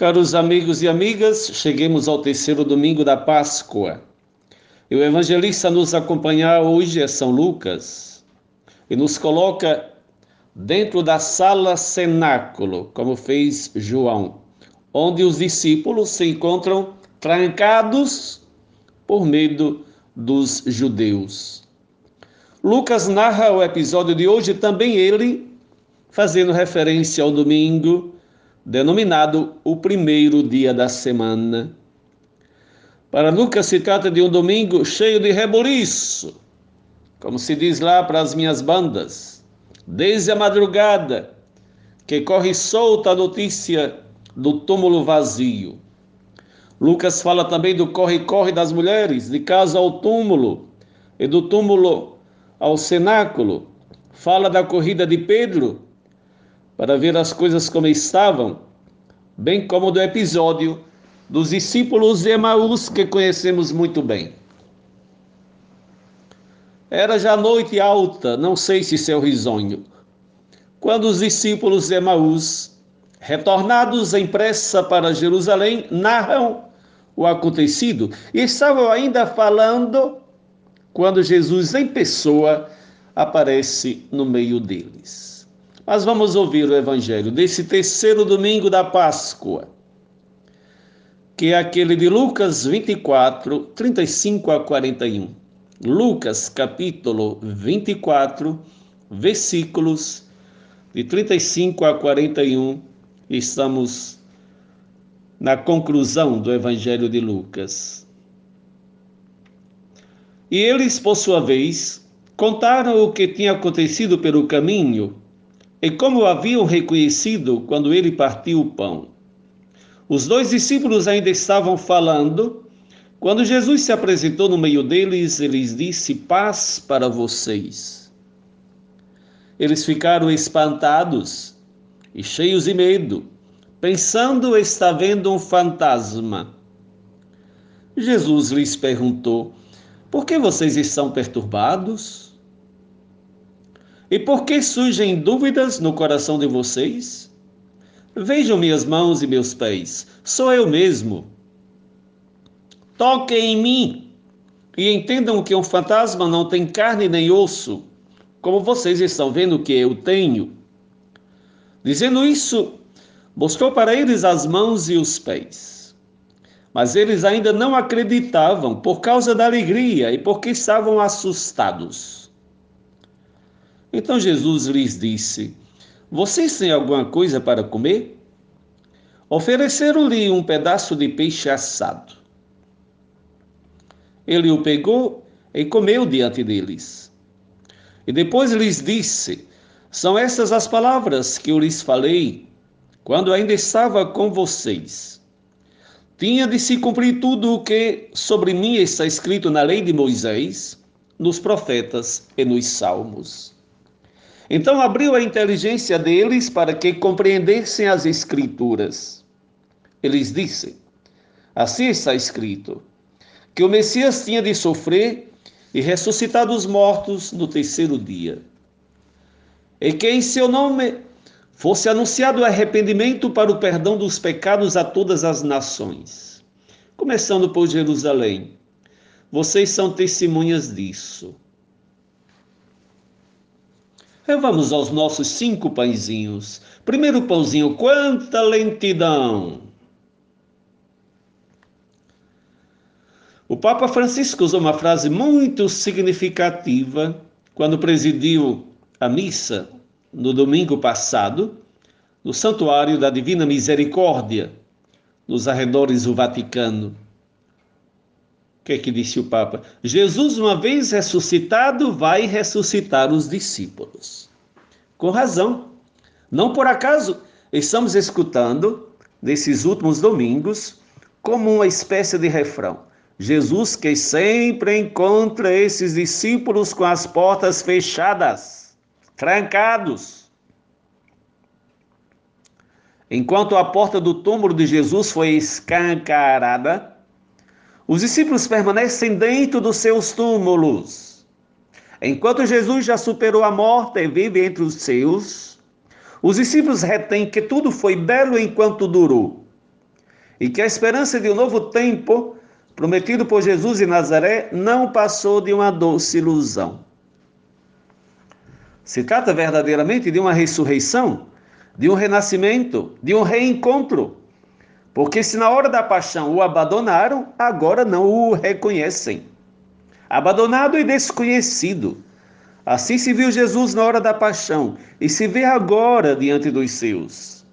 Caros amigos e amigas, cheguemos ao terceiro domingo da Páscoa. E o evangelista nos acompanhar hoje é São Lucas e nos coloca dentro da sala cenáculo, como fez João, onde os discípulos se encontram trancados por medo dos judeus. Lucas narra o episódio de hoje também ele fazendo referência ao domingo denominado o primeiro dia da semana. Para Lucas se trata de um domingo cheio de reboliço, como se diz lá para as minhas bandas, desde a madrugada, que corre solta a notícia do túmulo vazio. Lucas fala também do corre-corre das mulheres, de casa ao túmulo e do túmulo ao cenáculo. Fala da corrida de Pedro, para ver as coisas como estavam, bem como do episódio dos discípulos de Emaús que conhecemos muito bem. Era já noite alta, não sei se seu risonho, quando os discípulos de Emaús, retornados em pressa para Jerusalém, narram o acontecido e estavam ainda falando quando Jesus em pessoa aparece no meio deles. Mas vamos ouvir o evangelho desse terceiro domingo da Páscoa, que é aquele de Lucas 24, 35 a 41. Lucas capítulo 24, versículos de 35 a 41. Estamos na conclusão do evangelho de Lucas. E eles, por sua vez, contaram o que tinha acontecido pelo caminho e como haviam reconhecido quando ele partiu o pão. Os dois discípulos ainda estavam falando. Quando Jesus se apresentou no meio deles, ele lhes disse: Paz para vocês. Eles ficaram espantados e cheios de medo, pensando estar vendo um fantasma. Jesus lhes perguntou: Por que vocês estão perturbados? E por que surgem dúvidas no coração de vocês? Vejam minhas mãos e meus pés, sou eu mesmo. Toquem em mim e entendam que um fantasma não tem carne nem osso, como vocês estão vendo que eu tenho. Dizendo isso, mostrou para eles as mãos e os pés. Mas eles ainda não acreditavam por causa da alegria e porque estavam assustados. Então Jesus lhes disse: Vocês têm alguma coisa para comer? Ofereceram-lhe um pedaço de peixe assado. Ele o pegou e comeu diante deles. E depois lhes disse: São essas as palavras que eu lhes falei quando ainda estava com vocês. Tinha de se cumprir tudo o que sobre mim está escrito na lei de Moisés, nos profetas e nos salmos. Então abriu a inteligência deles para que compreendessem as Escrituras. Eles disse: Assim está escrito, que o Messias tinha de sofrer e ressuscitar dos mortos no terceiro dia. E que em seu nome fosse anunciado o arrependimento para o perdão dos pecados a todas as nações, começando por Jerusalém. Vocês são testemunhas disso. Vamos aos nossos cinco pãezinhos. Primeiro pãozinho, quanta lentidão! O Papa Francisco usou uma frase muito significativa quando presidiu a missa no domingo passado, no Santuário da Divina Misericórdia, nos arredores do Vaticano que é que disse o Papa? Jesus, uma vez ressuscitado, vai ressuscitar os discípulos. Com razão. Não por acaso estamos escutando, nesses últimos domingos, como uma espécie de refrão. Jesus que sempre encontra esses discípulos com as portas fechadas, trancados. Enquanto a porta do túmulo de Jesus foi escancarada, os discípulos permanecem dentro dos seus túmulos. Enquanto Jesus já superou a morte e vive entre os seus, os discípulos retêm que tudo foi belo enquanto durou. e que a esperança de um novo tempo prometido por Jesus em Nazaré não passou de uma doce ilusão. Se trata verdadeiramente de uma ressurreição, de um renascimento, de um reencontro. Porque se na hora da paixão o abandonaram, agora não o reconhecem. Abandonado e desconhecido. Assim se viu Jesus na hora da paixão e se vê agora diante dos seus.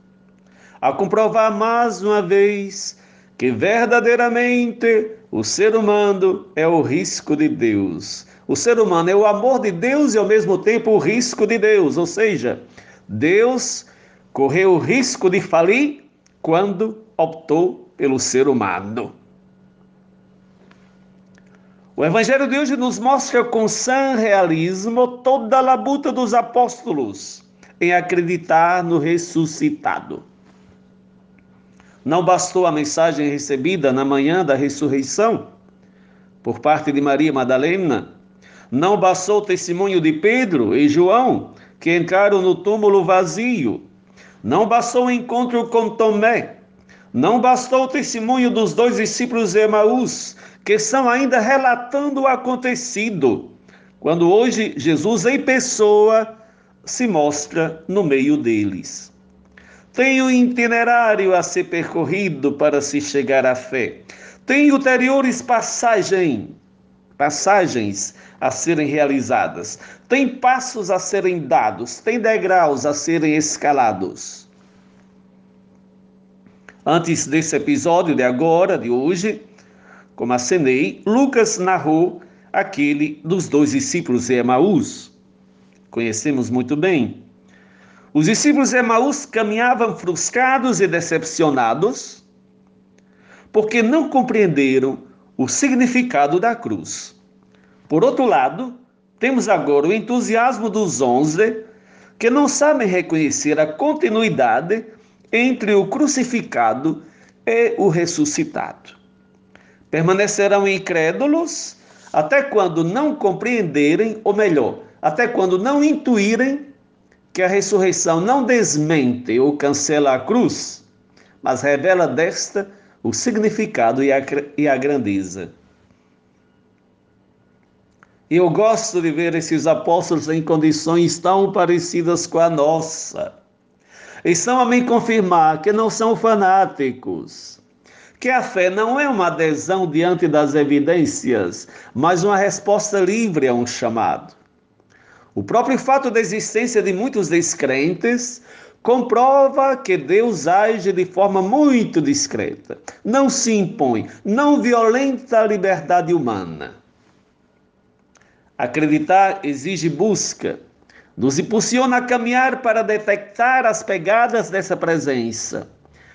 A comprovar mais uma vez que verdadeiramente o ser humano é o risco de Deus. O ser humano é o amor de Deus e ao mesmo tempo o risco de Deus, ou seja, Deus correu o risco de falir quando optou pelo ser humano. O Evangelho de hoje nos mostra com sã realismo toda a labuta dos apóstolos em acreditar no ressuscitado. Não bastou a mensagem recebida na manhã da ressurreição por parte de Maria Madalena, não bastou o testemunho de Pedro e João, que entraram no túmulo vazio, não bastou o encontro com Tomé, não bastou o testemunho dos dois discípulos de Emaús, que estão ainda relatando o acontecido, quando hoje Jesus em pessoa se mostra no meio deles. Tem um itinerário a ser percorrido para se chegar à fé. Tem ulteriores passagem, passagens a serem realizadas. Tem passos a serem dados, tem degraus a serem escalados. Antes desse episódio de agora, de hoje, como acenei, Lucas narrou aquele dos dois discípulos de Emaús. Conhecemos muito bem. Os discípulos de Emaús caminhavam frustrados e decepcionados porque não compreenderam o significado da cruz. Por outro lado, temos agora o entusiasmo dos onze que não sabem reconhecer a continuidade entre o crucificado e o ressuscitado. Permanecerão incrédulos até quando não compreenderem, ou melhor, até quando não intuírem que a ressurreição não desmente ou cancela a cruz, mas revela desta o significado e a, e a grandeza. Eu gosto de ver esses apóstolos em condições tão parecidas com a nossa. Estão a me confirmar que não são fanáticos, que a fé não é uma adesão diante das evidências, mas uma resposta livre a um chamado. O próprio fato da existência de muitos descrentes comprova que Deus age de forma muito discreta, não se impõe, não violenta a liberdade humana. Acreditar exige busca, nos impulsiona a caminhar para detectar as pegadas dessa presença.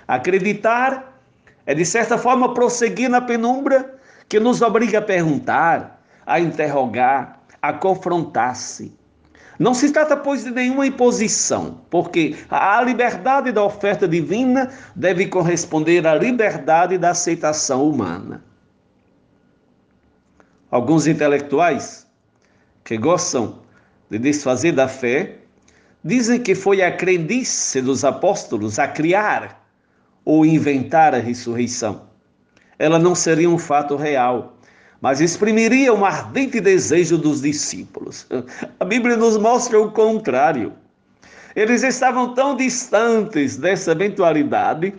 Acreditar é, de certa forma, prosseguir na penumbra que nos obriga a perguntar, a interrogar, a confrontar-se. Não se trata, pois, de nenhuma imposição, porque a liberdade da oferta divina deve corresponder à liberdade da aceitação humana. Alguns intelectuais que gostam de desfazer da fé dizem que foi a crendice dos apóstolos a criar ou inventar a ressurreição. Ela não seria um fato real, mas exprimiria um ardente desejo dos discípulos. A Bíblia nos mostra o contrário. Eles estavam tão distantes dessa eventualidade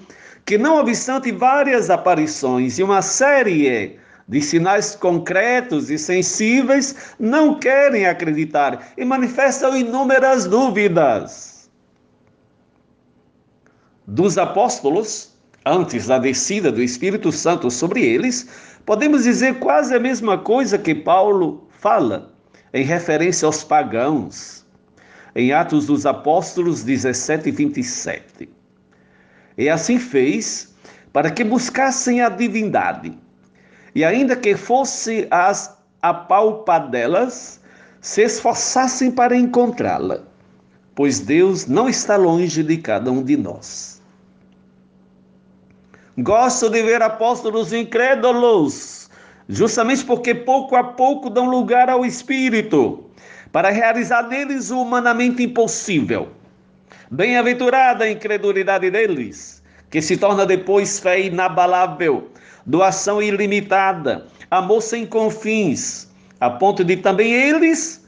que, não obstante várias aparições e uma série de sinais concretos e sensíveis, não querem acreditar e manifestam inúmeras dúvidas. Dos apóstolos, antes da descida do Espírito Santo sobre eles, podemos dizer quase a mesma coisa que Paulo fala em referência aos pagãos, em Atos dos Apóstolos 17 e 27. E assim fez para que buscassem a divindade, e ainda que fosse as apalpadelas, se esforçassem para encontrá-la, pois Deus não está longe de cada um de nós. Gosto de ver apóstolos incrédulos, justamente porque pouco a pouco dão lugar ao Espírito, para realizar neles o humanamente impossível. Bem-aventurada a incredulidade deles, que se torna depois fé inabalável, doação ilimitada, amor sem confins, a ponto de também eles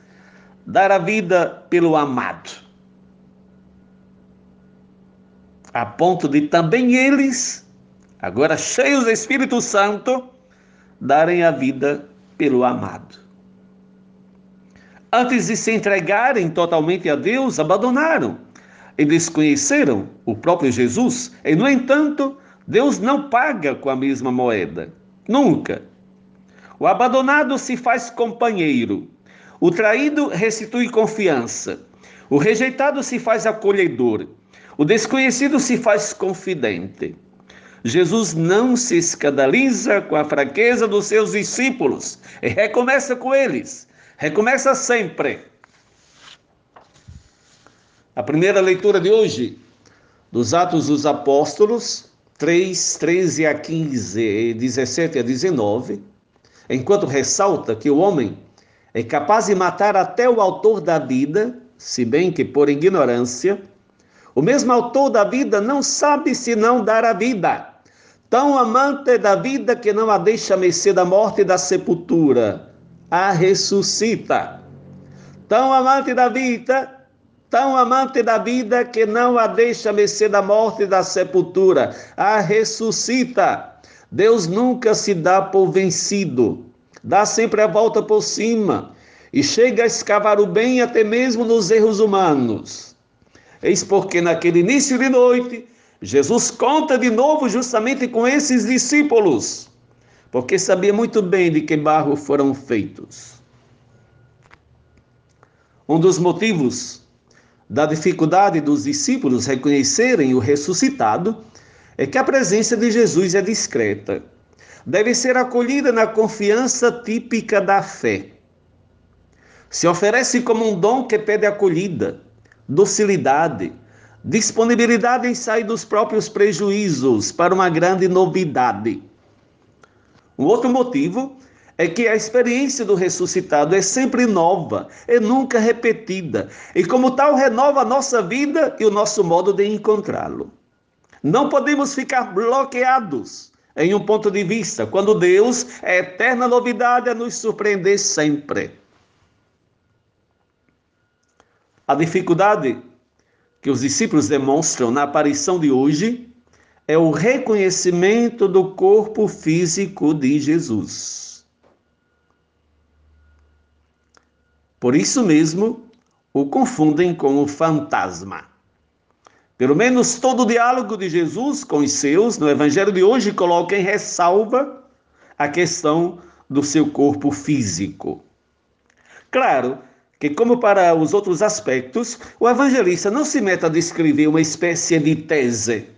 dar a vida pelo amado. A ponto de também eles, agora cheios do Espírito Santo, darem a vida pelo amado. Antes de se entregarem totalmente a Deus, abandonaram e desconheceram o próprio Jesus. E, no entanto, Deus não paga com a mesma moeda. Nunca. O abandonado se faz companheiro. O traído restitui confiança. O rejeitado se faz acolhedor. O desconhecido se faz confidente. Jesus não se escandaliza com a fraqueza dos seus discípulos e recomeça com eles. Recomeça sempre. A primeira leitura de hoje, dos Atos dos Apóstolos, 3, 13 a 15, 17 a 19, enquanto ressalta que o homem é capaz de matar até o autor da vida, se bem que por ignorância, o mesmo autor da vida não sabe se não dar a vida tão amante da vida que não a deixa mercê da morte e da sepultura, a ressuscita. Tão amante da vida, tão amante da vida que não a deixa mercê da morte e da sepultura, a ressuscita. Deus nunca se dá por vencido, dá sempre a volta por cima e chega a escavar o bem até mesmo nos erros humanos. Eis porque naquele início de noite, Jesus conta de novo justamente com esses discípulos, porque sabia muito bem de que barro foram feitos. Um dos motivos da dificuldade dos discípulos reconhecerem o ressuscitado é que a presença de Jesus é discreta. Deve ser acolhida na confiança típica da fé. Se oferece como um dom que pede acolhida, docilidade, disponibilidade em sair dos próprios prejuízos para uma grande novidade. Um outro motivo é que a experiência do ressuscitado é sempre nova, é nunca repetida, e como tal renova a nossa vida e o nosso modo de encontrá-lo. Não podemos ficar bloqueados em um ponto de vista, quando Deus é eterna novidade a nos surpreender sempre. A dificuldade que os discípulos demonstram na aparição de hoje é o reconhecimento do corpo físico de Jesus. Por isso mesmo, o confundem com o fantasma. Pelo menos todo o diálogo de Jesus com os seus no evangelho de hoje coloca em ressalva a questão do seu corpo físico. Claro que, como para os outros aspectos, o evangelista não se mete a descrever uma espécie de tese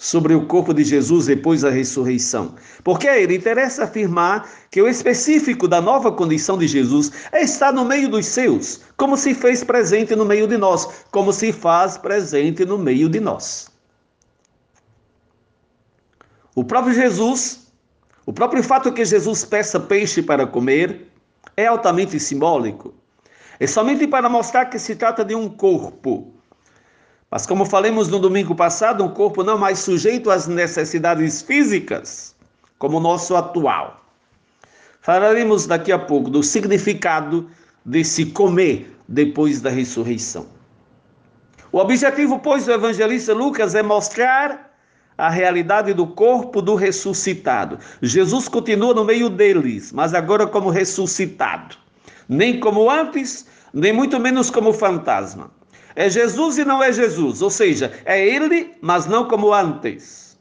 sobre o corpo de Jesus depois da ressurreição, porque a ele interessa afirmar que o específico da nova condição de Jesus é estar no meio dos seus, como se fez presente no meio de nós, como se faz presente no meio de nós. O próprio Jesus, o próprio fato que Jesus peça peixe para comer, é altamente simbólico. É somente para mostrar que se trata de um corpo. Mas, como falamos no domingo passado, um corpo não mais sujeito às necessidades físicas, como o nosso atual. Falaremos daqui a pouco do significado de se comer depois da ressurreição. O objetivo, pois, do evangelista Lucas é mostrar a realidade do corpo do ressuscitado. Jesus continua no meio deles, mas agora como ressuscitado nem como antes, nem muito menos como fantasma. É Jesus e não é Jesus, ou seja, é ele, mas não como antes.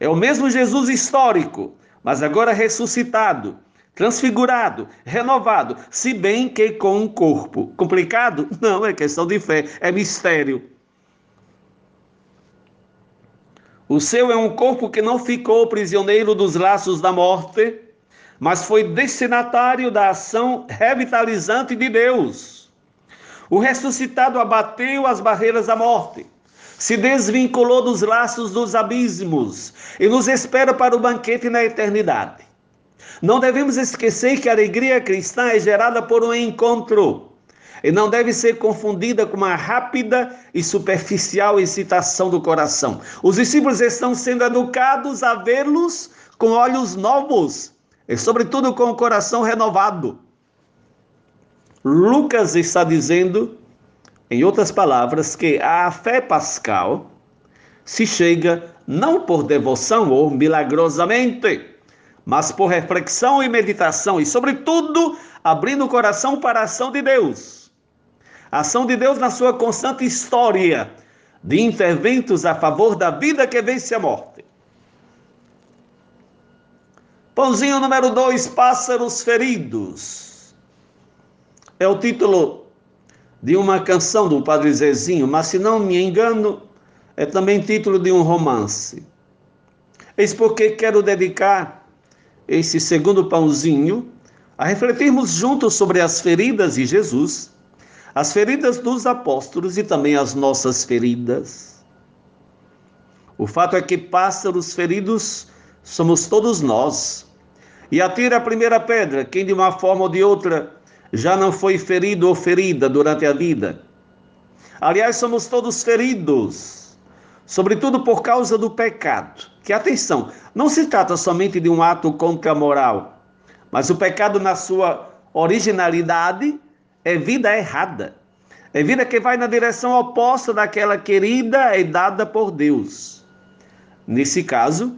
É o mesmo Jesus histórico, mas agora ressuscitado, transfigurado, renovado, se bem que com um corpo. Complicado? Não, é questão de fé, é mistério. O seu é um corpo que não ficou prisioneiro dos laços da morte, mas foi destinatário da ação revitalizante de Deus. O ressuscitado abateu as barreiras da morte, se desvinculou dos laços dos abismos e nos espera para o banquete na eternidade. Não devemos esquecer que a alegria cristã é gerada por um encontro. e não deve ser confundida com uma rápida e superficial excitação do coração. Os discípulos estão sendo educados a vê-los com olhos novos e, sobretudo, com o coração renovado. Lucas está dizendo, em outras palavras, que a fé pascal se chega não por devoção ou milagrosamente, mas por reflexão e meditação e, sobretudo, abrindo o coração para a ação de Deus. A ação de Deus na sua constante história de interventos a favor da vida que vence a morte. Pãozinho número 2, Pássaros Feridos. É o título de uma canção do Padre Zezinho, mas se não me engano, é também título de um romance. Eis porque quero dedicar esse segundo pãozinho a refletirmos juntos sobre as feridas de Jesus, as feridas dos apóstolos e também as nossas feridas. O fato é que pássaros feridos somos todos nós. E atira a primeira pedra quem de uma forma ou de outra já não foi ferido ou ferida durante a vida. Aliás, somos todos feridos, sobretudo por causa do pecado. Que atenção, não se trata somente de um ato contra a moral, mas o pecado, na sua originalidade, é vida errada. É vida que vai na direção oposta daquela querida e dada por Deus. Nesse caso,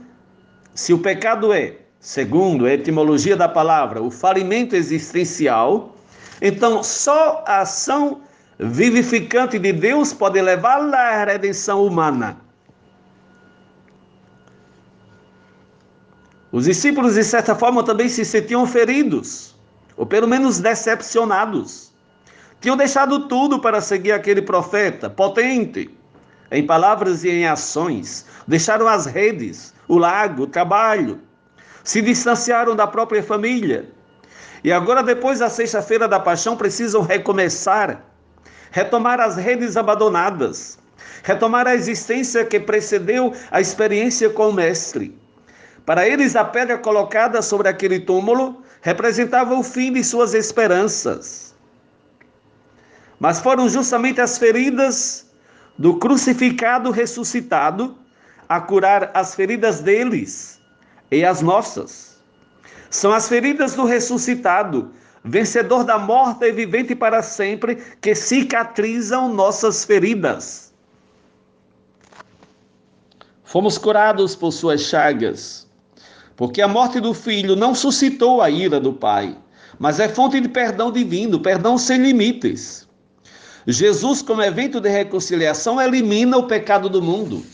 se o pecado é, segundo a etimologia da palavra, o falimento existencial, então só a ação vivificante de Deus pode levá-la à redenção humana. Os discípulos, de certa forma, também se sentiam feridos, ou pelo menos decepcionados. Tinham deixado tudo para seguir aquele profeta potente, em palavras e em ações. Deixaram as redes, o lago, o trabalho. Se distanciaram da própria família. E agora, depois da sexta-feira da paixão, precisam recomeçar, retomar as redes abandonadas, retomar a existência que precedeu a experiência com o Mestre. Para eles, a pedra colocada sobre aquele túmulo representava o fim de suas esperanças. Mas foram justamente as feridas do crucificado ressuscitado a curar as feridas deles e as nossas. São as feridas do ressuscitado, vencedor da morte e vivente para sempre, que cicatrizam nossas feridas. Fomos curados por suas chagas porque a morte do filho não suscitou a ira do pai, mas é fonte de perdão divino, perdão sem limites. Jesus, como evento de reconciliação, elimina o pecado do mundo.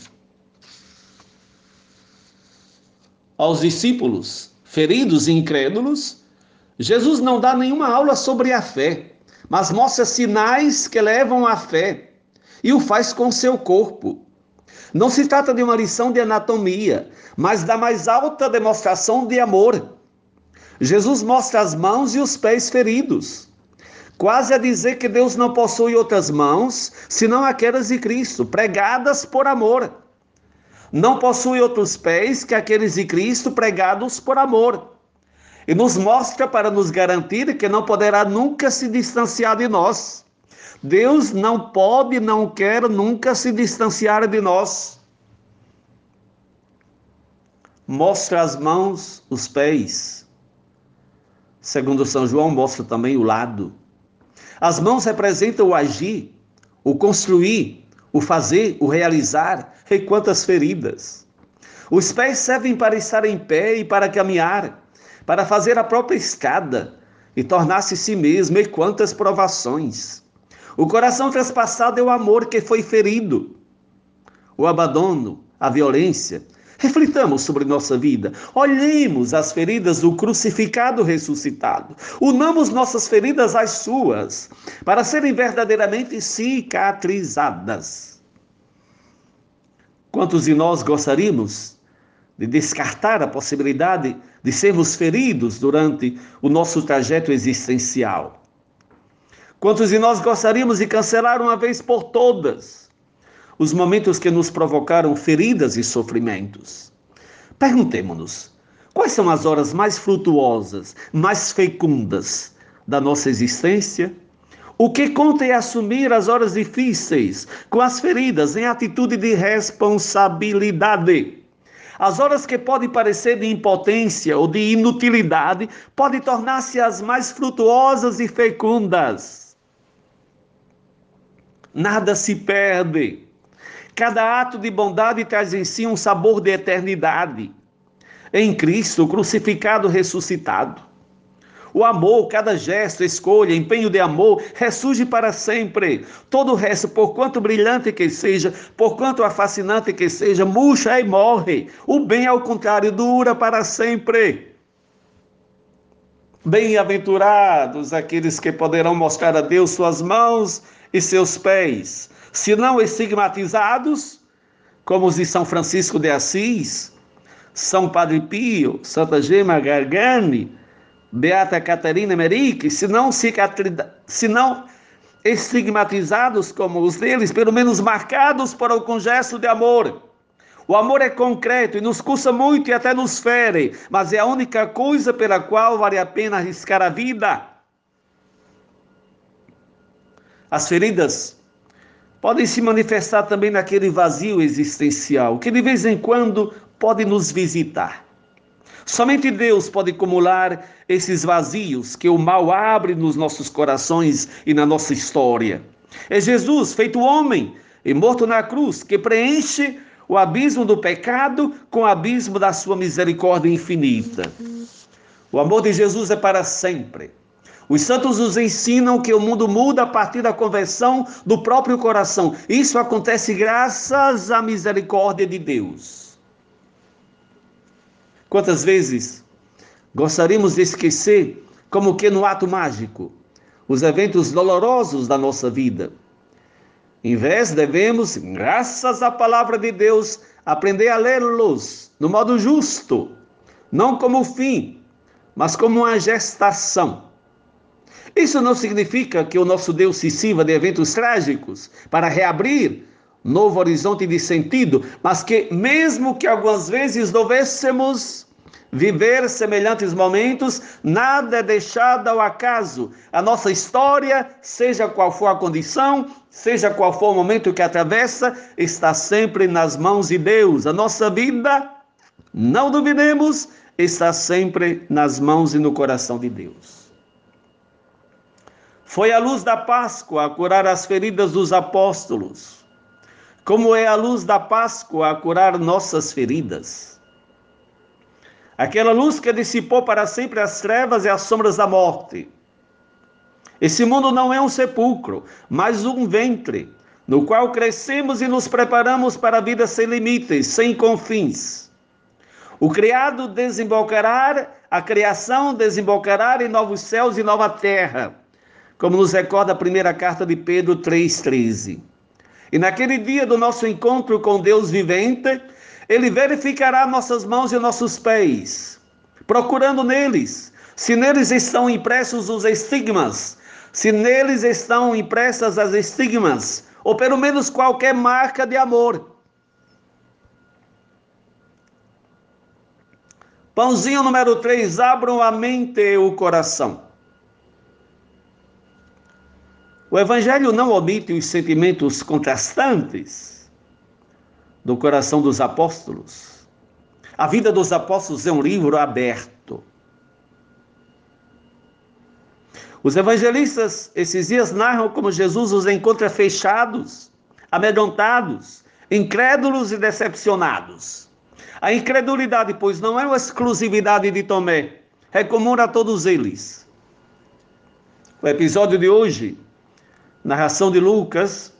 Aos discípulos feridos e incrédulos, Jesus não dá nenhuma aula sobre a fé, mas mostra sinais que levam à fé e o faz com seu corpo. Não se trata de uma lição de anatomia, mas da mais alta demonstração de amor. Jesus mostra as mãos e os pés feridos, quase a dizer que Deus não possui outras mãos senão aquelas de Cristo, pregadas por amor. Não possui outros pés que aqueles de Cristo pregados por amor. E nos mostra para nos garantir que não poderá nunca se distanciar de nós. Deus não pode, não quer nunca se distanciar de nós. Mostra as mãos, os pés. Segundo São João, mostra também o lado. As mãos representam o agir, o construir, o fazer, o realizar, e quantas feridas. Os pés servem para estar em pé e para caminhar, para fazer a própria escada e tornar-se si mesmo, e quantas provações. O coração trespassado é o amor que foi ferido, o abandono, a violência. Reflitamos sobre nossa vida, olhemos as feridas do crucificado ressuscitado, unamos nossas feridas às suas, para serem verdadeiramente cicatrizadas. Quantos de nós gostaríamos de descartar a possibilidade de sermos feridos durante o nosso trajeto existencial? Quantos de nós gostaríamos de cancelar uma vez por todas os momentos que nos provocaram feridas e sofrimentos? Perguntemos-nos: quais são as horas mais frutuosas, mais fecundas da nossa existência? O que conta é assumir as horas difíceis, com as feridas, em atitude de responsabilidade. As horas que podem parecer de impotência ou de inutilidade podem tornar-se as mais frutuosas e fecundas. Nada se perde. Cada ato de bondade traz em si um sabor de eternidade. Em Cristo, crucificado, ressuscitado. O amor, cada gesto, escolha, empenho de amor, ressurge para sempre. Todo o resto, por quanto brilhante que seja, por quanto fascinante que seja, murcha e morre. O bem, ao contrário, dura para sempre. Bem-aventurados aqueles que poderão mostrar a Deus suas mãos e seus pés, se não estigmatizados, como os de São Francisco de Assis, São Padre Pio, Santa Gema Gargani, Beata Catarina Merique, se não, se não estigmatizados como os deles, pelo menos marcados por algum gesto de amor. O amor é concreto e nos custa muito e até nos fere, mas é a única coisa pela qual vale a pena arriscar a vida. As feridas podem se manifestar também naquele vazio existencial que de vez em quando pode nos visitar. Somente Deus pode acumular esses vazios que o mal abre nos nossos corações e na nossa história. É Jesus, feito homem e morto na cruz, que preenche o abismo do pecado com o abismo da sua misericórdia infinita. O amor de Jesus é para sempre. Os santos nos ensinam que o mundo muda a partir da conversão do próprio coração. Isso acontece graças à misericórdia de Deus. Quantas vezes gostaríamos de esquecer, como que no ato mágico, os eventos dolorosos da nossa vida? Em vez, devemos, graças à palavra de Deus, aprender a lê-los no modo justo, não como fim, mas como uma gestação. Isso não significa que o nosso Deus se sirva de eventos trágicos para reabrir novo horizonte de sentido, mas que, mesmo que algumas vezes devêssemos viver semelhantes momentos, nada é deixado ao acaso. A nossa história, seja qual for a condição, seja qual for o momento que atravessa, está sempre nas mãos de Deus. A nossa vida, não duvidemos, está sempre nas mãos e no coração de Deus. Foi a luz da Páscoa a curar as feridas dos apóstolos como é a luz da Páscoa a curar nossas feridas. Aquela luz que dissipou para sempre as trevas e as sombras da morte. Esse mundo não é um sepulcro, mas um ventre, no qual crescemos e nos preparamos para a vida sem limites, sem confins. O criado desembocará, a criação desembocará em novos céus e nova terra, como nos recorda a primeira carta de Pedro 3,13. E naquele dia do nosso encontro com Deus vivente, Ele verificará nossas mãos e nossos pés, procurando neles, se neles estão impressos os estigmas, se neles estão impressas as estigmas, ou pelo menos qualquer marca de amor. Pãozinho número 3, abram a mente e o coração. O Evangelho não omite os sentimentos contrastantes do coração dos apóstolos. A vida dos apóstolos é um livro aberto. Os evangelistas esses dias narram como Jesus os encontra fechados, amedrontados, incrédulos e decepcionados. A incredulidade, pois, não é uma exclusividade de Tomé, é comum a todos eles. O episódio de hoje narração de Lucas,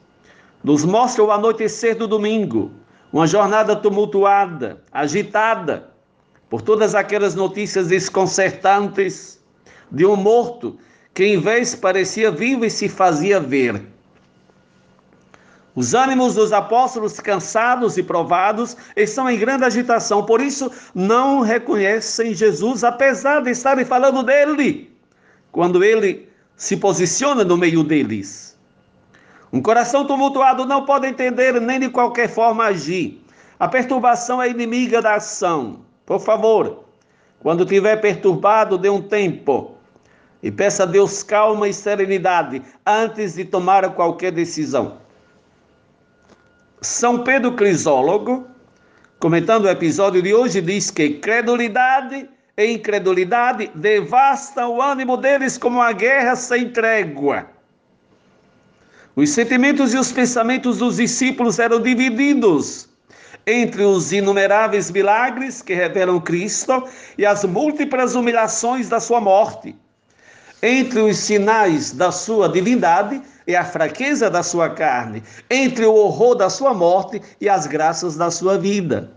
nos mostra o anoitecer do domingo, uma jornada tumultuada, agitada, por todas aquelas notícias desconcertantes de um morto que em vez parecia vivo e se fazia ver. Os ânimos dos apóstolos, cansados e provados, estão em grande agitação, por isso não reconhecem Jesus, apesar de estarem falando dele, quando ele se posiciona no meio deles. Um coração tumultuado não pode entender nem de qualquer forma agir. A perturbação é inimiga da ação. Por favor, quando estiver perturbado, dê um tempo. e peça a Deus calma e serenidade antes de tomar qualquer decisão. São Pedro Crisólogo, comentando o episódio de hoje, diz que credulidade e incredulidade devastam o ânimo deles como uma guerra sem trégua. Os sentimentos e os pensamentos dos discípulos eram divididos entre os inumeráveis milagres que revelam Cristo e as múltiplas humilhações da sua morte, entre os sinais da sua divindade e a fraqueza da sua carne, entre o horror da sua morte e as graças da sua vida.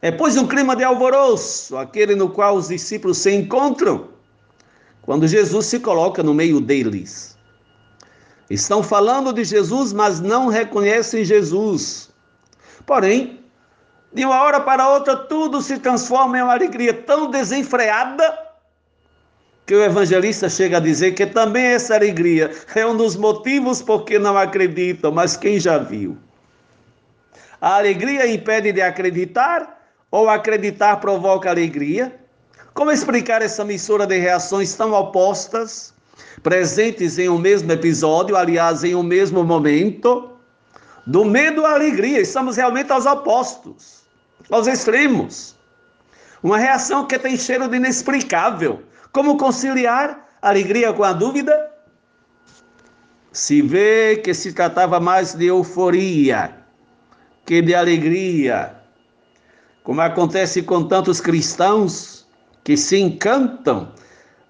É, pois, um clima de alvoroço, aquele no qual os discípulos se encontram, quando Jesus se coloca no meio deles. Estão falando de Jesus, mas não reconhecem Jesus. Porém, de uma hora para outra, tudo se transforma em uma alegria tão desenfreada que o evangelista chega a dizer que também essa alegria é um dos motivos por que não acreditam, mas quem já viu? A alegria impede de acreditar ou acreditar provoca alegria? Como explicar essa mistura de reações tão opostas? Presentes em um mesmo episódio, aliás, em um mesmo momento, do medo à alegria. Estamos realmente aos opostos, aos extremos. Uma reação que tem cheiro de inexplicável. Como conciliar alegria com a dúvida? Se vê que se tratava mais de euforia que de alegria, como acontece com tantos cristãos que se encantam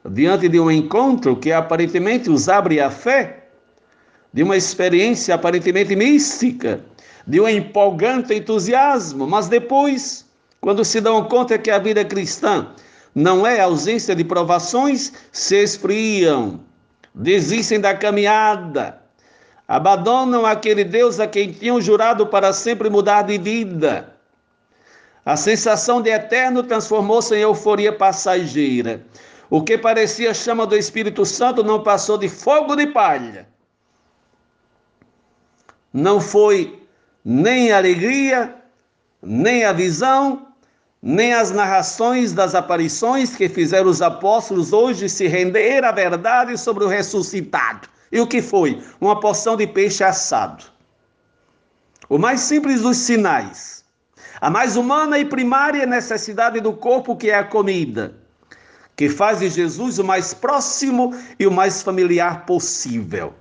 diante de um encontro que aparentemente os abre à fé, de uma experiência aparentemente mística, de um empolgante entusiasmo, mas depois, quando se dão conta que a vida cristã não é ausência de provações, se esfriam, desistem da caminhada, abandonam aquele Deus a quem tinham jurado para sempre mudar de vida. A sensação de eterno transformou-se em euforia passageira. O que parecia chama do Espírito Santo não passou de fogo de palha. Não foi nem a alegria, nem a visão, nem as narrações das aparições que fizeram os apóstolos hoje se render à verdade sobre o ressuscitado. E o que foi? Uma porção de peixe assado. O mais simples dos sinais. A mais humana e primária necessidade do corpo, que é a comida que faz de Jesus o mais próximo e o mais familiar possível.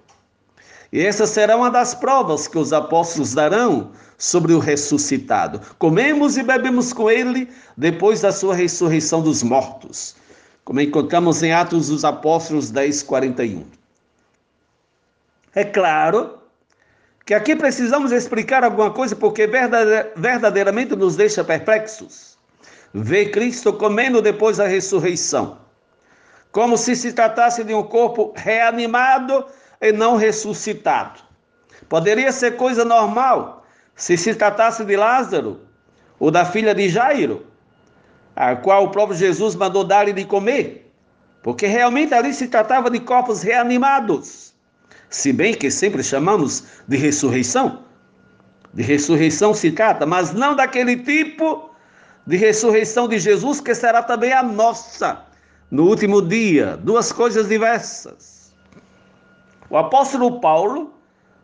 E essa será uma das provas que os apóstolos darão sobre o ressuscitado. Comemos e bebemos com ele depois da sua ressurreição dos mortos, como encontramos em Atos dos Apóstolos 10, 41. É claro que aqui precisamos explicar alguma coisa porque verdadeiramente nos deixa perplexos vê Cristo comendo depois da ressurreição, como se se tratasse de um corpo reanimado e não ressuscitado. Poderia ser coisa normal se se tratasse de Lázaro ou da filha de Jairo, a qual o próprio Jesus mandou dar-lhe de comer, porque realmente ali se tratava de corpos reanimados. Se bem que sempre chamamos de ressurreição, de ressurreição se trata, mas não daquele tipo de ressurreição de Jesus, que será também a nossa no último dia. Duas coisas diversas. O apóstolo Paulo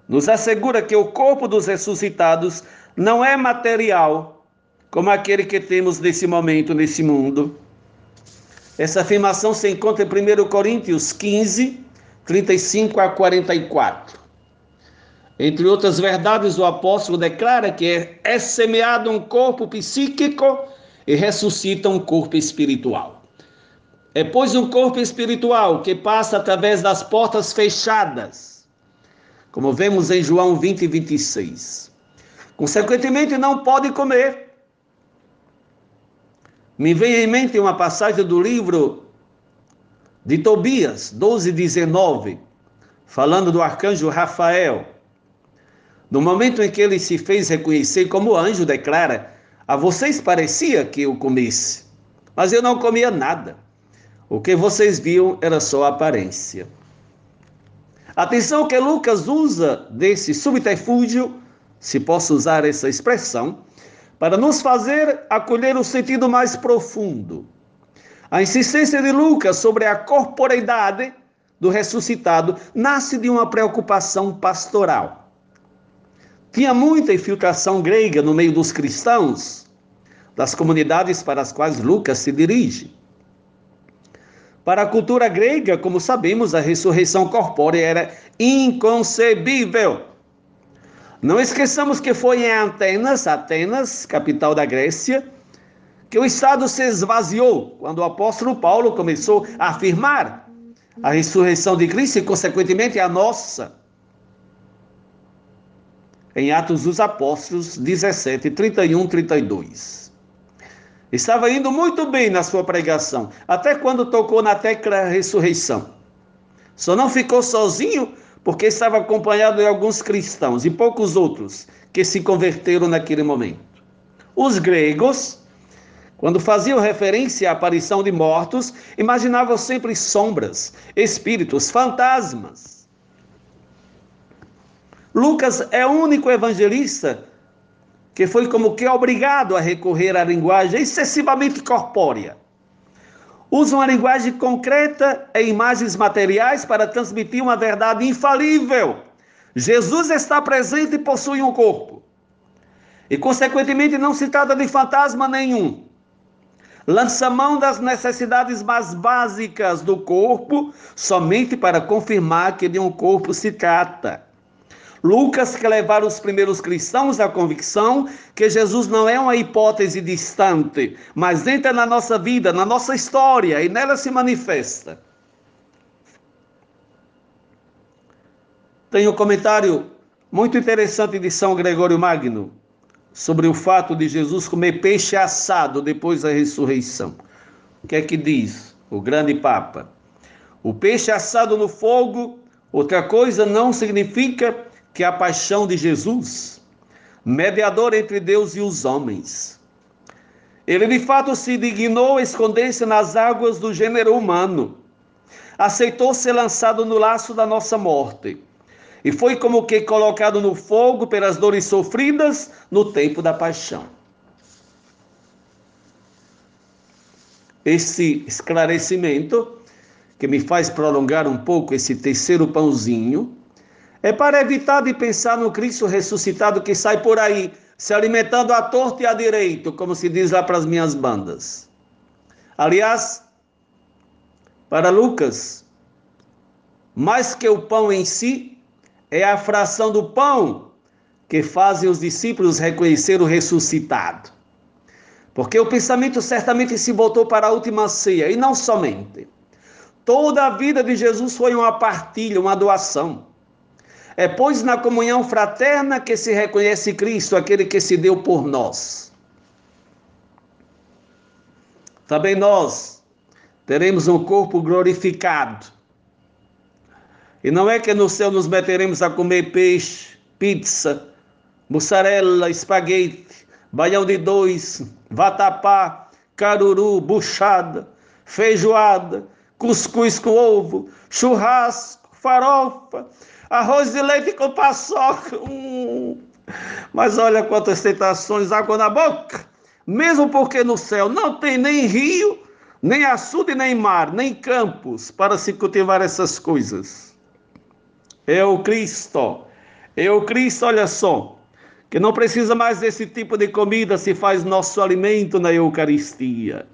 nos assegura que o corpo dos ressuscitados não é material, como aquele que temos nesse momento, nesse mundo. Essa afirmação se encontra em 1 Coríntios 15, 35 a 44. Entre outras verdades, o apóstolo declara que é semeado um corpo psíquico e ressuscita um corpo espiritual. É, pois, um corpo espiritual que passa através das portas fechadas, como vemos em João 20 e 26. Consequentemente, não pode comer. Me vem em mente uma passagem do livro de Tobias, 12, 19, falando do arcanjo Rafael. No momento em que ele se fez reconhecer como anjo, declara: a vocês parecia que eu comesse, mas eu não comia nada. O que vocês viam era só aparência. Atenção que Lucas usa desse subterfúgio, se posso usar essa expressão, para nos fazer acolher o sentido mais profundo. A insistência de Lucas sobre a corporeidade do ressuscitado nasce de uma preocupação pastoral. Tinha muita infiltração grega no meio dos cristãos, das comunidades para as quais Lucas se dirige. Para a cultura grega, como sabemos, a ressurreição corpórea era inconcebível. Não esqueçamos que foi em Atenas, Atenas, capital da Grécia, que o Estado se esvaziou quando o apóstolo Paulo começou a afirmar a ressurreição de Cristo e, consequentemente, a nossa. Em Atos dos Apóstolos 17, 31, 32. Estava indo muito bem na sua pregação, até quando tocou na tecla ressurreição. Só não ficou sozinho porque estava acompanhado de alguns cristãos e poucos outros que se converteram naquele momento. Os gregos quando faziam referência à aparição de mortos, imaginavam sempre sombras, espíritos, fantasmas. Lucas é o único evangelista que foi como que obrigado a recorrer à linguagem excessivamente corpórea. Usa uma linguagem concreta e imagens materiais para transmitir uma verdade infalível. Jesus está presente e possui um corpo. E, consequentemente, não se trata de fantasma nenhum lança mão das necessidades mais básicas do corpo, somente para confirmar que de um corpo se trata. Lucas quer levar os primeiros cristãos à convicção que Jesus não é uma hipótese distante, mas entra na nossa vida, na nossa história e nela se manifesta. Tem um comentário muito interessante de São Gregório Magno sobre o fato de Jesus comer peixe assado depois da ressurreição. O que é que diz o grande Papa? O peixe assado no fogo, outra coisa não significa que a paixão de Jesus, mediador entre Deus e os homens. Ele de fato se dignou esconder-se nas águas do gênero humano. Aceitou ser lançado no laço da nossa morte e foi como que colocado no fogo pelas dores sofridas no tempo da paixão. Esse esclarecimento, que me faz prolongar um pouco esse terceiro pãozinho, é para evitar de pensar no Cristo ressuscitado que sai por aí, se alimentando à torta e à direito, como se diz lá para as minhas bandas. Aliás, para Lucas, mais que o pão em si, é a fração do pão que fazem os discípulos reconhecer o ressuscitado. Porque o pensamento certamente se voltou para a última ceia, e não somente. Toda a vida de Jesus foi uma partilha, uma doação. É, pois, na comunhão fraterna que se reconhece Cristo, aquele que se deu por nós. Também nós teremos um corpo glorificado, e não é que no céu nos meteremos a comer peixe, pizza, mussarela, espaguete, baião de dois, vatapá, caruru, buchada, feijoada, cuscuz com ovo, churrasco, farofa, arroz de leite com paçoca. Hum. Mas olha quantas tentações, água na boca. Mesmo porque no céu não tem nem rio, nem açude, nem mar, nem campos para se cultivar essas coisas é o Cristo. É o Cristo, olha só, que não precisa mais desse tipo de comida, se faz nosso alimento na Eucaristia.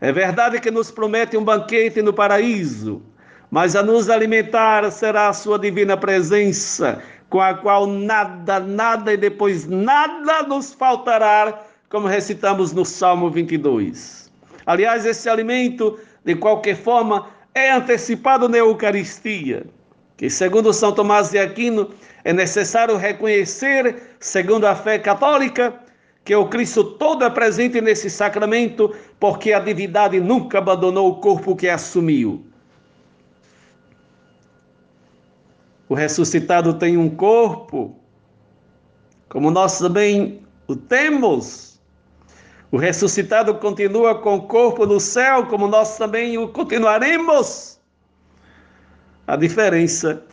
É verdade que nos promete um banquete no paraíso, mas a nos alimentar será a sua divina presença, com a qual nada, nada e depois nada nos faltará, como recitamos no Salmo 22. Aliás, esse alimento, de qualquer forma, é antecipado na Eucaristia que, segundo São Tomás de Aquino, é necessário reconhecer, segundo a fé católica, que o Cristo todo é presente nesse sacramento, porque a divindade nunca abandonou o corpo que assumiu. O ressuscitado tem um corpo, como nós também o temos. O ressuscitado continua com o corpo no céu, como nós também o continuaremos. A diferença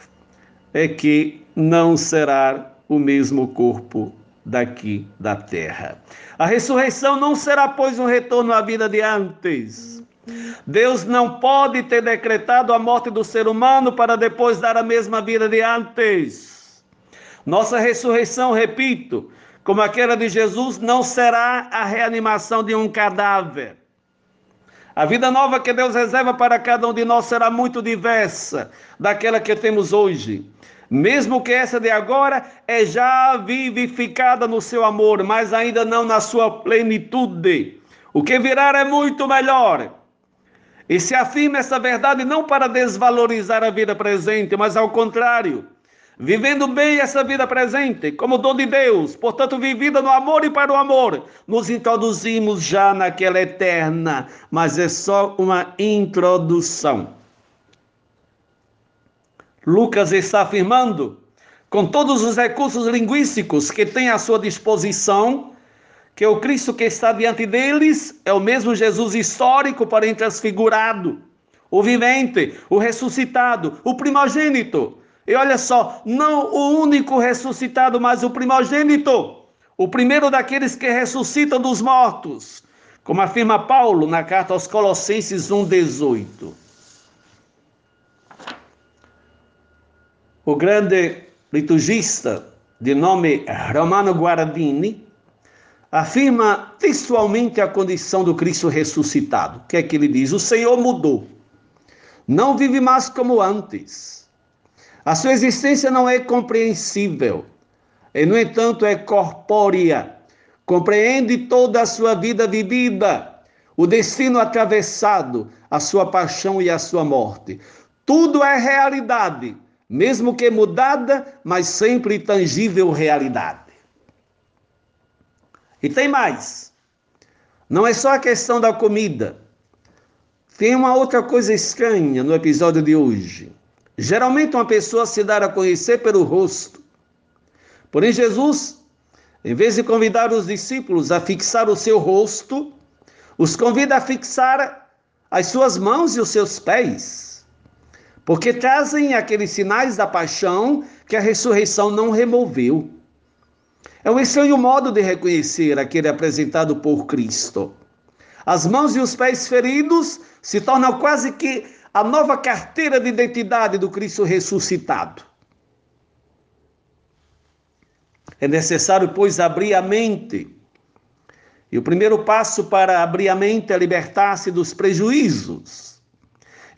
é que não será o mesmo corpo daqui da terra. A ressurreição não será, pois, um retorno à vida de antes. Deus não pode ter decretado a morte do ser humano para depois dar a mesma vida de antes. Nossa ressurreição, repito, como aquela de Jesus, não será a reanimação de um cadáver. A vida nova que Deus reserva para cada um de nós será muito diversa daquela que temos hoje. Mesmo que essa de agora é já vivificada no seu amor, mas ainda não na sua plenitude. O que virá é muito melhor. E se afirma essa verdade não para desvalorizar a vida presente, mas ao contrário, vivendo bem essa vida presente, como dom de Deus, portanto, vivida no amor e para o amor, nos introduzimos já naquela eterna, mas é só uma introdução. Lucas está afirmando, com todos os recursos linguísticos que tem à sua disposição, que o Cristo que está diante deles é o mesmo Jesus histórico, porém transfigurado, o vivente, o ressuscitado, o primogênito. E olha só, não o único ressuscitado, mas o primogênito, o primeiro daqueles que ressuscitam dos mortos, como afirma Paulo na carta aos Colossenses 1,18. O grande liturgista de nome Romano Guardini afirma textualmente a condição do Cristo ressuscitado. O que é que ele diz? O Senhor mudou. Não vive mais como antes. A sua existência não é compreensível. E, no entanto, é corpórea. Compreende toda a sua vida vivida, o destino atravessado, a sua paixão e a sua morte. Tudo é realidade mesmo que mudada, mas sempre tangível realidade. E tem mais. Não é só a questão da comida. Tem uma outra coisa estranha no episódio de hoje. Geralmente uma pessoa se dá a conhecer pelo rosto. Porém, Jesus, em vez de convidar os discípulos a fixar o seu rosto, os convida a fixar as suas mãos e os seus pés porque trazem aqueles sinais da paixão que a ressurreição não removeu. É um estranho modo de reconhecer aquele apresentado por Cristo. As mãos e os pés feridos se tornam quase que a nova carteira de identidade do Cristo ressuscitado. É necessário, pois, abrir a mente. E o primeiro passo para abrir a mente é libertar-se dos prejuízos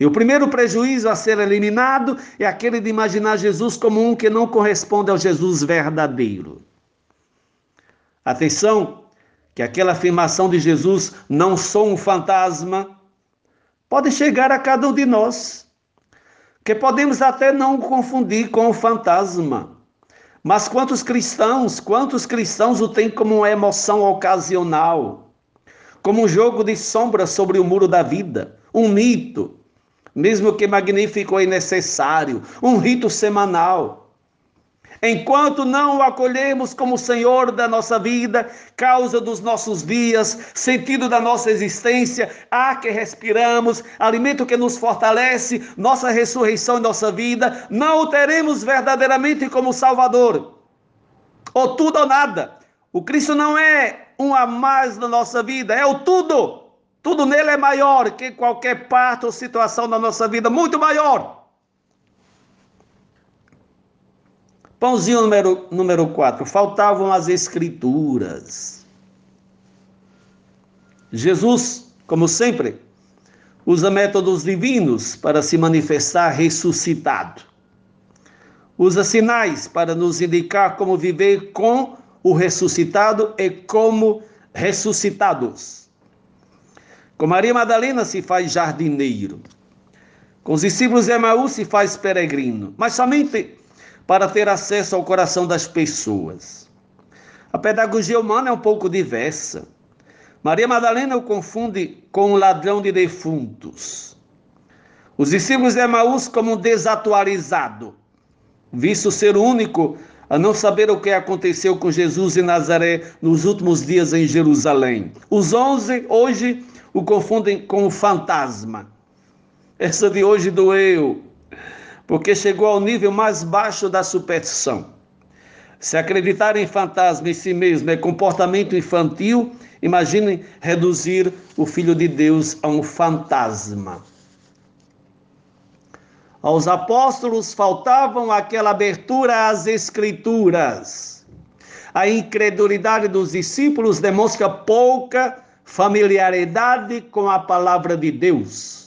e o primeiro prejuízo a ser eliminado é aquele de imaginar Jesus como um que não corresponde ao Jesus verdadeiro. Atenção, que aquela afirmação de Jesus, não sou um fantasma, pode chegar a cada um de nós, que podemos até não confundir com o fantasma. Mas quantos cristãos, quantos cristãos o têm como uma emoção ocasional, como um jogo de sombra sobre o muro da vida, um mito, mesmo que magnífico e necessário, um rito semanal. Enquanto não o acolhemos como Senhor da nossa vida, causa dos nossos dias, sentido da nossa existência, ar que respiramos, alimento que nos fortalece, nossa ressurreição em nossa vida, não o teremos verdadeiramente como Salvador. Ou tudo ou nada. O Cristo não é um a mais na nossa vida, é o tudo. Tudo nele é maior que qualquer parte ou situação da nossa vida, muito maior. Pãozinho número, número 4. Faltavam as escrituras. Jesus, como sempre, usa métodos divinos para se manifestar ressuscitado. Usa sinais para nos indicar como viver com o ressuscitado e como ressuscitados. Com Maria Madalena se faz jardineiro. Com os discípulos de Emaús se faz peregrino, mas somente para ter acesso ao coração das pessoas. A pedagogia humana é um pouco diversa. Maria Madalena o confunde com um ladrão de defuntos. Os discípulos de Emaús como um desatualizado, visto ser o único a não saber o que aconteceu com Jesus em Nazaré nos últimos dias em Jerusalém. Os onze, hoje, o confundem com o fantasma. Essa de hoje doeu, porque chegou ao nível mais baixo da superstição. Se acreditar em fantasma em si mesmo é comportamento infantil, imagine reduzir o Filho de Deus a um fantasma. Aos apóstolos faltavam aquela abertura às Escrituras. A incredulidade dos discípulos demonstra pouca familiaridade com a palavra de Deus.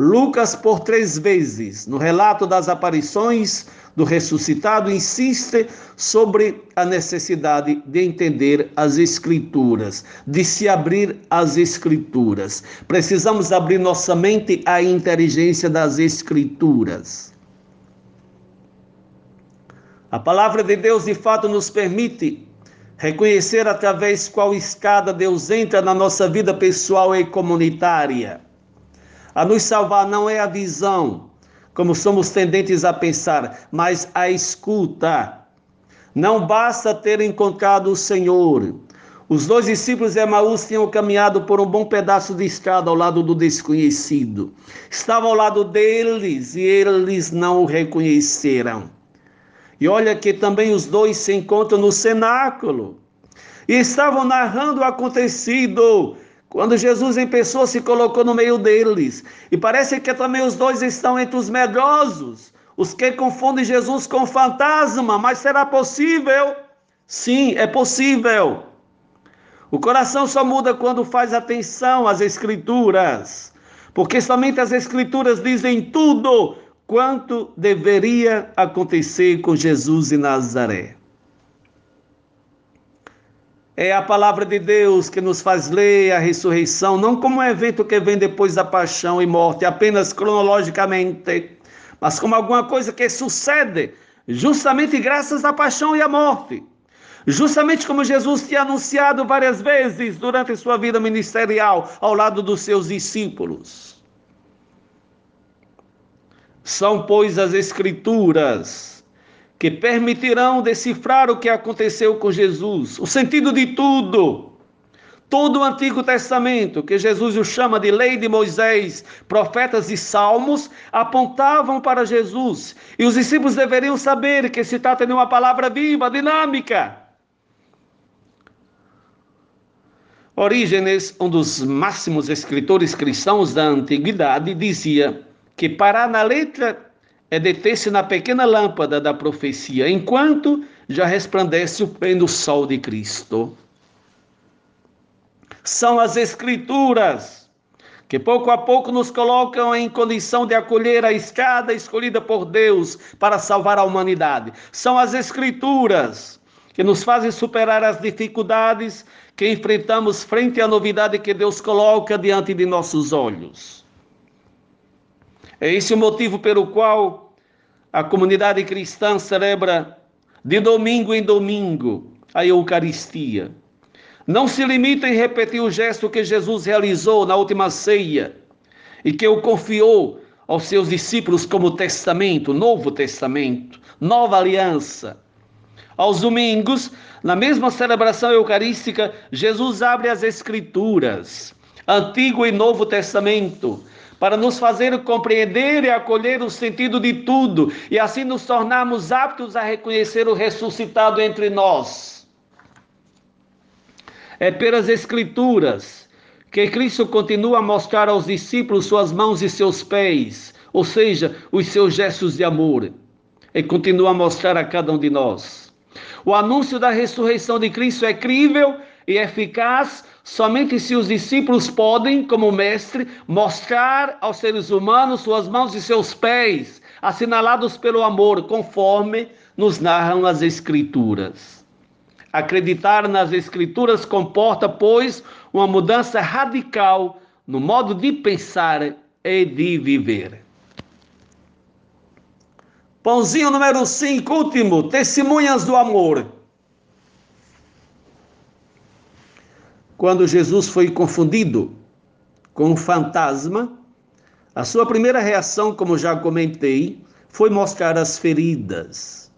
Lucas, por três vezes, no relato das aparições do ressuscitado, insiste sobre a necessidade de entender as Escrituras, de se abrir às Escrituras. Precisamos abrir nossa mente à inteligência das Escrituras. A palavra de Deus, de fato, nos permite reconhecer através qual escada Deus entra na nossa vida pessoal e comunitária. A nos salvar não é a visão, como somos tendentes a pensar, mas a escuta. Não basta ter encontrado o Senhor. Os dois discípulos de Emaús tinham caminhado por um bom pedaço de estrada ao lado do desconhecido. Estava ao lado deles e eles não o reconheceram. E olha que também os dois se encontram no cenáculo e estavam narrando o acontecido quando Jesus em pessoa se colocou no meio deles. E parece que também os dois estão entre os medrosos, os que confundem Jesus com fantasma. Mas será possível? Sim, é possível. O coração só muda quando faz atenção às Escrituras, porque somente as Escrituras dizem tudo quanto deveria acontecer com Jesus de Nazaré. É a palavra de Deus que nos faz ler a ressurreição, não como um evento que vem depois da paixão e morte, apenas cronologicamente, mas como alguma coisa que sucede justamente graças à paixão e à morte. Justamente como Jesus tinha anunciado várias vezes durante sua vida ministerial ao lado dos seus discípulos. São, pois, as Escrituras que permitirão decifrar o que aconteceu com Jesus, o sentido de tudo. Todo o Antigo Testamento, que Jesus o chama de Lei de Moisés, profetas e salmos, apontavam para Jesus. E os discípulos deveriam saber que se trata de uma palavra viva, dinâmica. Orígenes, um dos máximos escritores cristãos da antiguidade, dizia que parar na letra é deter-se na pequena lâmpada da profecia, enquanto já resplandece o pleno sol de Cristo. São as Escrituras que pouco a pouco nos colocam em condição de acolher a escada escolhida por Deus para salvar a humanidade. São as Escrituras que nos fazem superar as dificuldades que enfrentamos frente à novidade que Deus coloca diante de nossos olhos. É esse o motivo pelo qual a comunidade cristã celebra de domingo em domingo a Eucaristia. Não se limita em repetir o gesto que Jesus realizou na última ceia e que o confiou aos seus discípulos como testamento, novo testamento, nova aliança. Aos domingos, na mesma celebração eucarística, Jesus abre as Escrituras, Antigo e Novo Testamento, para nos fazer compreender e acolher o sentido de tudo e assim nos tornarmos aptos a reconhecer o ressuscitado entre nós. É pelas Escrituras que Cristo continua a mostrar aos discípulos suas mãos e seus pés, ou seja, os seus gestos de amor, e continua a mostrar a cada um de nós. O anúncio da ressurreição de Cristo é crível e eficaz somente se os discípulos podem, como mestre, mostrar aos seres humanos suas mãos e seus pés, assinalados pelo amor, conforme nos narram as Escrituras. Acreditar nas Escrituras comporta, pois, uma mudança radical no modo de pensar e de viver. Pãozinho número 5, último, testemunhas do amor. Quando Jesus foi confundido com um fantasma, a sua primeira reação, como já comentei, foi mostrar as feridas.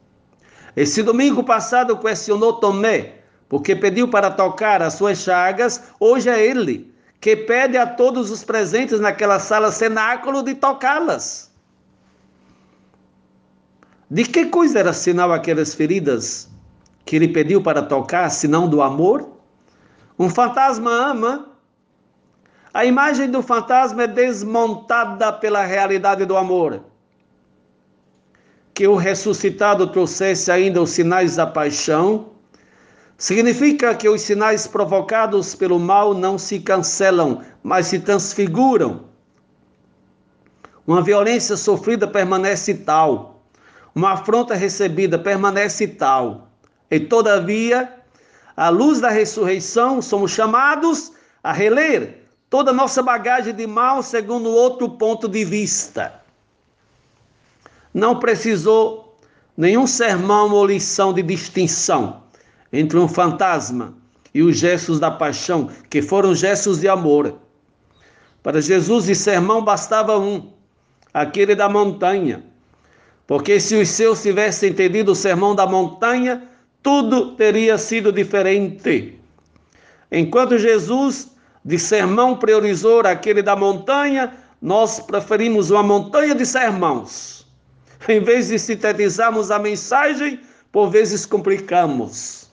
Esse domingo passado questionou Tomé, porque pediu para tocar as suas chagas, hoje é ele que pede a todos os presentes naquela sala cenáculo de tocá-las. De que coisa era sinal aquelas feridas que ele pediu para tocar, senão do amor? Um fantasma ama. A imagem do fantasma é desmontada pela realidade do amor. Que o ressuscitado trouxesse ainda os sinais da paixão, significa que os sinais provocados pelo mal não se cancelam, mas se transfiguram. Uma violência sofrida permanece tal, uma afronta recebida permanece tal. E todavia, à luz da ressurreição, somos chamados a reler toda a nossa bagagem de mal segundo outro ponto de vista. Não precisou nenhum sermão ou lição de distinção entre um fantasma e os gestos da paixão, que foram gestos de amor. Para Jesus, de sermão bastava um, aquele da montanha. Porque se os seus tivessem entendido o sermão da montanha, tudo teria sido diferente. Enquanto Jesus, de sermão, priorizou aquele da montanha, nós preferimos uma montanha de sermãos. Em vez de sintetizarmos a mensagem, por vezes complicamos.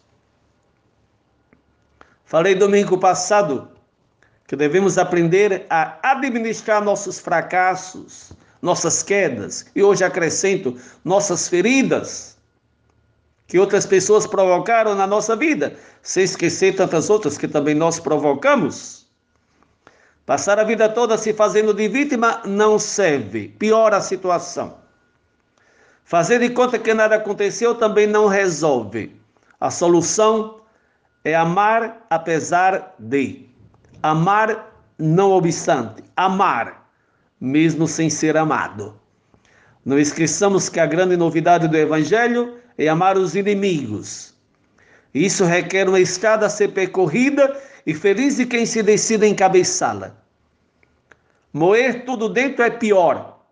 Falei domingo passado que devemos aprender a administrar nossos fracassos, nossas quedas, e hoje acrescento nossas feridas que outras pessoas provocaram na nossa vida, sem esquecer tantas outras que também nós provocamos. Passar a vida toda se fazendo de vítima não serve, piora a situação. Fazer de conta que nada aconteceu também não resolve. A solução é amar apesar de. Amar não obstante. Amar, mesmo sem ser amado. Não esqueçamos que a grande novidade do Evangelho e amar os inimigos. Isso requer uma estrada a ser percorrida e feliz de quem se decida encabeçá-la. Moer tudo dentro é pior,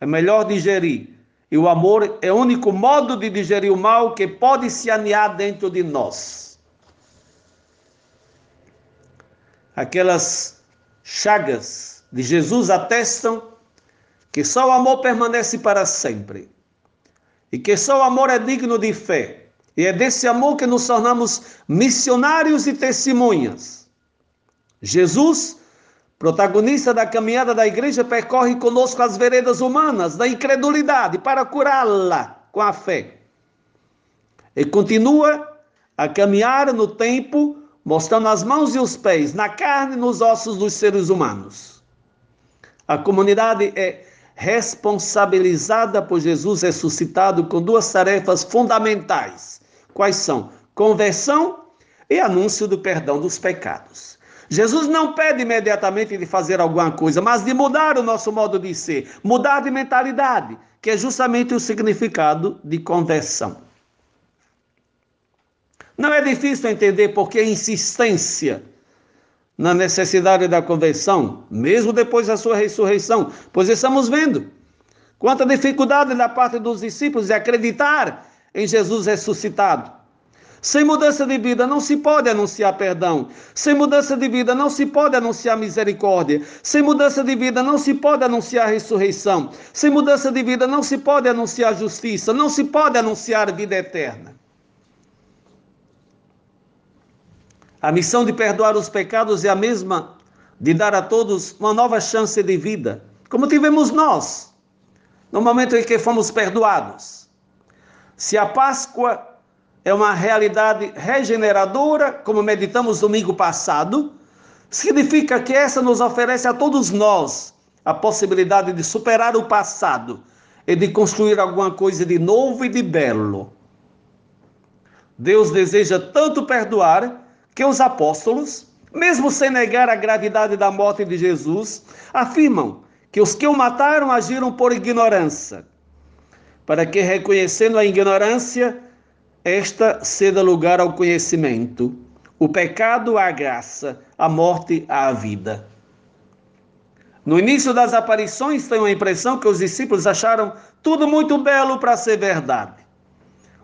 é melhor digerir. E o amor é o único modo de digerir o mal que pode se anear dentro de nós. Aquelas chagas de Jesus atestam que só o amor permanece para sempre e que só o amor é digno de fé. E é desse amor que nos tornamos missionários e testemunhas. Jesus, protagonista da caminhada da igreja, percorre conosco as veredas humanas da incredulidade para curá-la com a fé. E continua a caminhar no tempo, mostrando as mãos e os pés, na carne e nos ossos dos seres humanos. A comunidade é responsabilizada por Jesus ressuscitado com duas tarefas fundamentais. Quais são? Conversão e anúncio do perdão dos pecados. Jesus não pede imediatamente de fazer alguma coisa, mas de mudar o nosso modo de ser, mudar de mentalidade, que é justamente o significado de conversão. Não é difícil entender por que insistência na necessidade da conversão, mesmo depois da sua ressurreição, pois estamos vendo quanta dificuldade da parte dos discípulos de acreditar em Jesus ressuscitado. Sem mudança de vida não se pode anunciar perdão. Sem mudança de vida não se pode anunciar misericórdia. Sem mudança de vida não se pode anunciar ressurreição. Sem mudança de vida não se pode anunciar justiça. Não se pode anunciar vida eterna. A missão de perdoar os pecados é a mesma de dar a todos uma nova chance de vida, como tivemos nós, no momento em que fomos perdoados. Se a Páscoa é uma realidade regeneradora, como meditamos domingo passado, significa que essa nos oferece a todos nós a possibilidade de superar o passado e de construir alguma coisa de novo e de belo. Deus deseja tanto perdoar que os apóstolos, mesmo sem negar a gravidade da morte de Jesus, afirmam que os que o mataram agiram por ignorância, para que, reconhecendo a ignorância, esta ceda lugar ao conhecimento, o pecado à graça, a morte à vida. No início das aparições, tenho a impressão que os discípulos acharam tudo muito belo para ser verdade.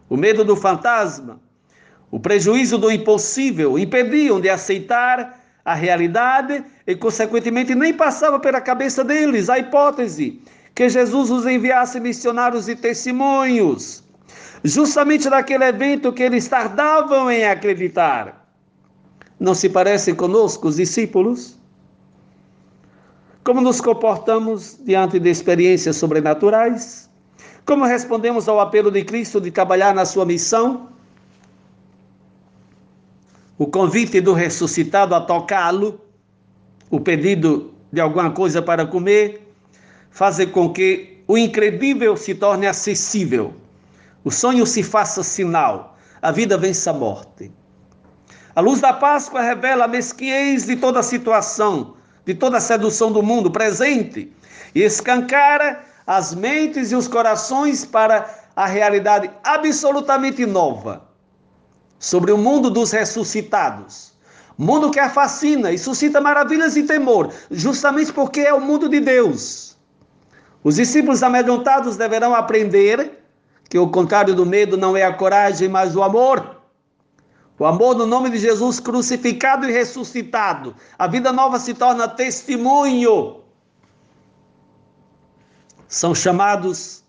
O medo do fantasma, o prejuízo do impossível impediam de aceitar a realidade e, consequentemente, nem passava pela cabeça deles a hipótese que Jesus os enviasse missionários e testemunhos. justamente naquele evento que eles tardavam em acreditar. Não se parecem conosco, os discípulos? Como nos comportamos diante de experiências sobrenaturais? Como respondemos ao apelo de Cristo de trabalhar na sua missão? O convite do ressuscitado a tocá-lo, o pedido de alguma coisa para comer, fazem com que o incredível se torne acessível, o sonho se faça sinal, a vida vença a morte. A luz da Páscoa revela a mesquinhez de toda a situação, de toda a sedução do mundo presente e escancara as mentes e os corações para a realidade absolutamente nova sobre o mundo dos ressuscitados. Mundo que a fascina e suscita maravilhas e temor, justamente porque é o mundo de Deus. Os discípulos amedrontados deverão aprender que o contrário do medo não é a coragem, mas o amor. O amor no nome de Jesus crucificado e ressuscitado. A vida nova se torna testemunho. São chamados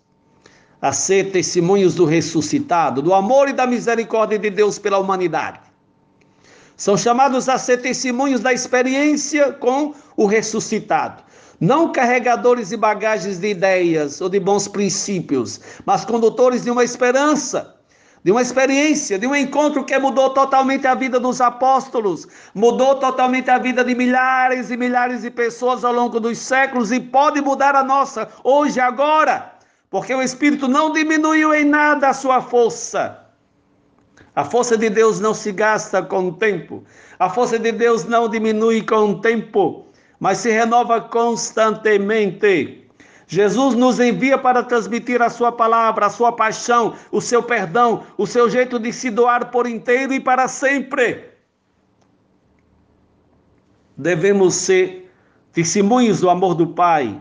a ser testemunhos do ressuscitado, do amor e da misericórdia de Deus pela humanidade. São chamados a ser testemunhos da experiência com o ressuscitado. Não carregadores de bagagens de ideias ou de bons princípios, mas condutores de uma esperança de uma experiência, de um encontro que mudou totalmente a vida dos apóstolos, mudou totalmente a vida de milhares e milhares de pessoas ao longo dos séculos e pode mudar a nossa hoje, agora, porque o Espírito não diminuiu em nada a sua força. A força de Deus não se gasta com o tempo, a força de Deus não diminui com o tempo, mas se renova constantemente. Jesus nos envia para transmitir a sua palavra, a sua paixão, o seu perdão, o seu jeito de se doar por inteiro e para sempre. Devemos ser testemunhos do amor do Pai,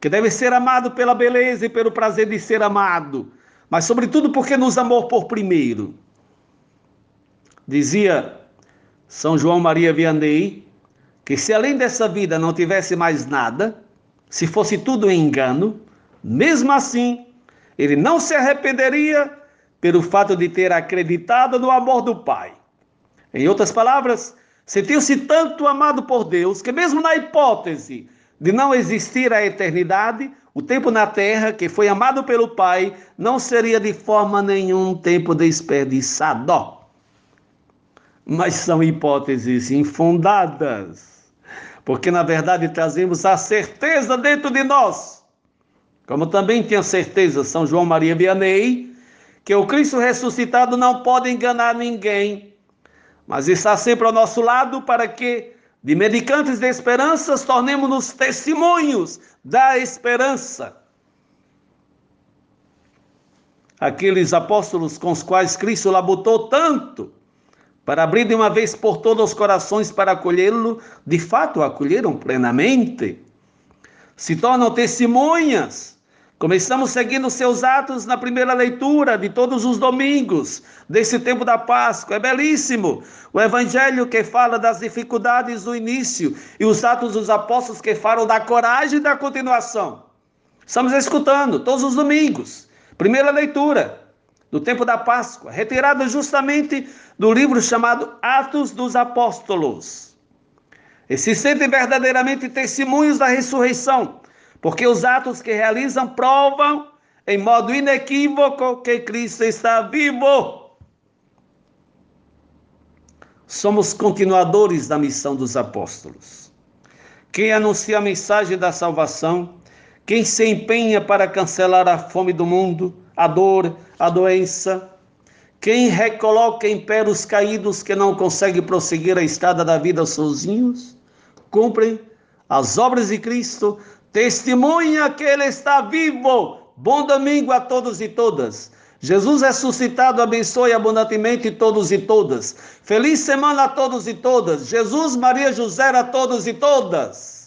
que deve ser amado pela beleza e pelo prazer de ser amado, mas sobretudo porque nos amou por primeiro. Dizia São João Maria Vianney que se além dessa vida não tivesse mais nada, se fosse tudo engano, mesmo assim, ele não se arrependeria pelo fato de ter acreditado no amor do Pai. Em outras palavras, sentiu-se tanto amado por Deus que, mesmo na hipótese de não existir a eternidade, o tempo na terra que foi amado pelo Pai não seria de forma nenhum tempo desperdiçado. Mas são hipóteses infundadas porque na verdade trazemos a certeza dentro de nós, como também tinha certeza São João Maria Vianney, que o Cristo ressuscitado não pode enganar ninguém, mas está sempre ao nosso lado para que, de medicantes de esperanças, tornemos-nos testemunhos da esperança. Aqueles apóstolos com os quais Cristo labutou tanto, para abrir de uma vez por todas os corações para acolhê-lo, de fato acolheram plenamente. Se tornam testemunhas. Começamos seguindo seus atos na primeira leitura de todos os domingos desse tempo da Páscoa. É belíssimo. O evangelho que fala das dificuldades do início e os atos dos apóstolos que falam da coragem da continuação. Estamos escutando todos os domingos. Primeira leitura do tempo da Páscoa, retirada justamente do livro chamado Atos dos Apóstolos. E se sentem verdadeiramente testemunhos da ressurreição, porque os atos que realizam provam em modo inequívoco que Cristo está vivo. Somos continuadores da missão dos apóstolos. Quem anuncia a mensagem da salvação, quem se empenha para cancelar a fome do mundo, a dor, a doença. Quem recoloca em pé os caídos que não conseguem prosseguir a estrada da vida sozinhos, cumprem as obras de Cristo, testemunha que Ele está vivo. Bom domingo a todos e todas. Jesus ressuscitado abençoe abundantemente todos e todas. Feliz semana a todos e todas. Jesus, Maria, José a todos e todas.